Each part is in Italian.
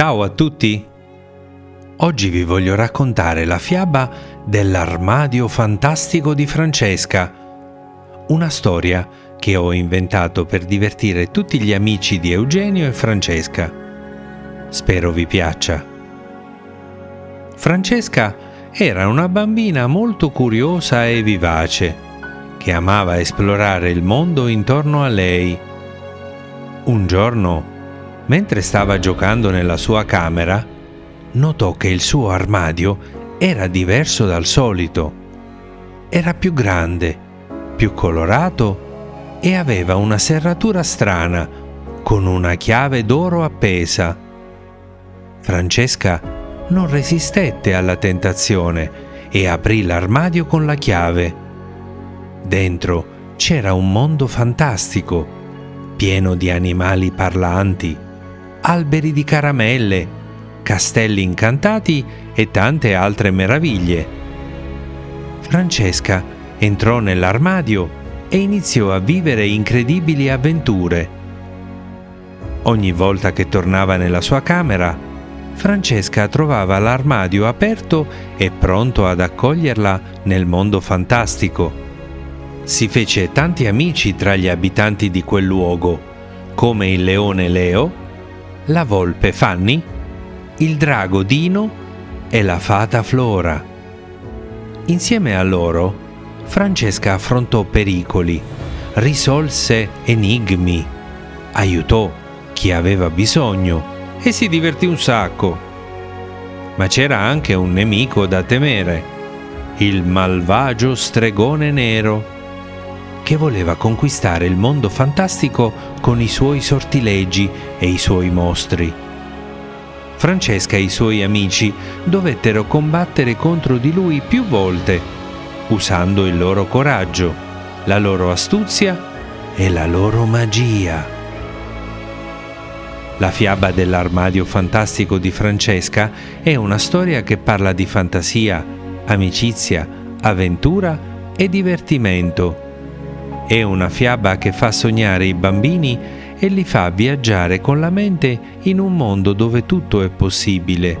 Ciao a tutti! Oggi vi voglio raccontare la fiaba dell'armadio fantastico di Francesca, una storia che ho inventato per divertire tutti gli amici di Eugenio e Francesca. Spero vi piaccia. Francesca era una bambina molto curiosa e vivace, che amava esplorare il mondo intorno a lei. Un giorno, mentre stava giocando nella sua camera, notò che il suo armadio era diverso dal solito. Era più grande, più colorato e aveva una serratura strana con una chiave d'oro appesa. Francesca non resistette alla tentazione e aprì l'armadio con la chiave. Dentro c'era un mondo fantastico, pieno di animali parlanti, alberi di caramelle, castelli incantati e tante altre meraviglie. Francesca entrò nell'armadio e iniziò a vivere incredibili avventure. Ogni volta che tornava nella sua camera, Francesca trovava l'armadio aperto e pronto ad accoglierla nel mondo fantastico. Si fece tanti amici tra gli abitanti di quel luogo, come il leone Leo, la volpe Fanny, il drago Dino e la fata Flora. Insieme a loro, Francesca affrontò pericoli, risolse enigmi, aiutò chi aveva bisogno e si divertì un sacco. Ma c'era anche un nemico da temere, il malvagio stregone nero, che voleva conquistare il mondo fantastico con i suoi sortilegi e i suoi mostri. Francesca e i suoi amici dovettero combattere contro di lui più volte usando il loro coraggio, la loro astuzia e la loro magia. La fiaba dell'armadio fantastico di Francesca è una storia che parla di fantasia, amicizia, avventura e divertimento. È una fiaba che fa sognare i bambini e li fa viaggiare con la mente in un mondo dove tutto è possibile.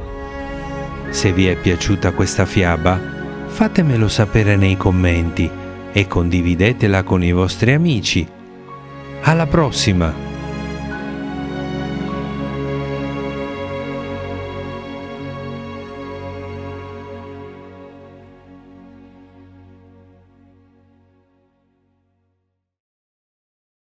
Se vi è piaciuta questa fiaba, fatemelo sapere nei commenti e condividetela con i vostri amici. Alla prossima!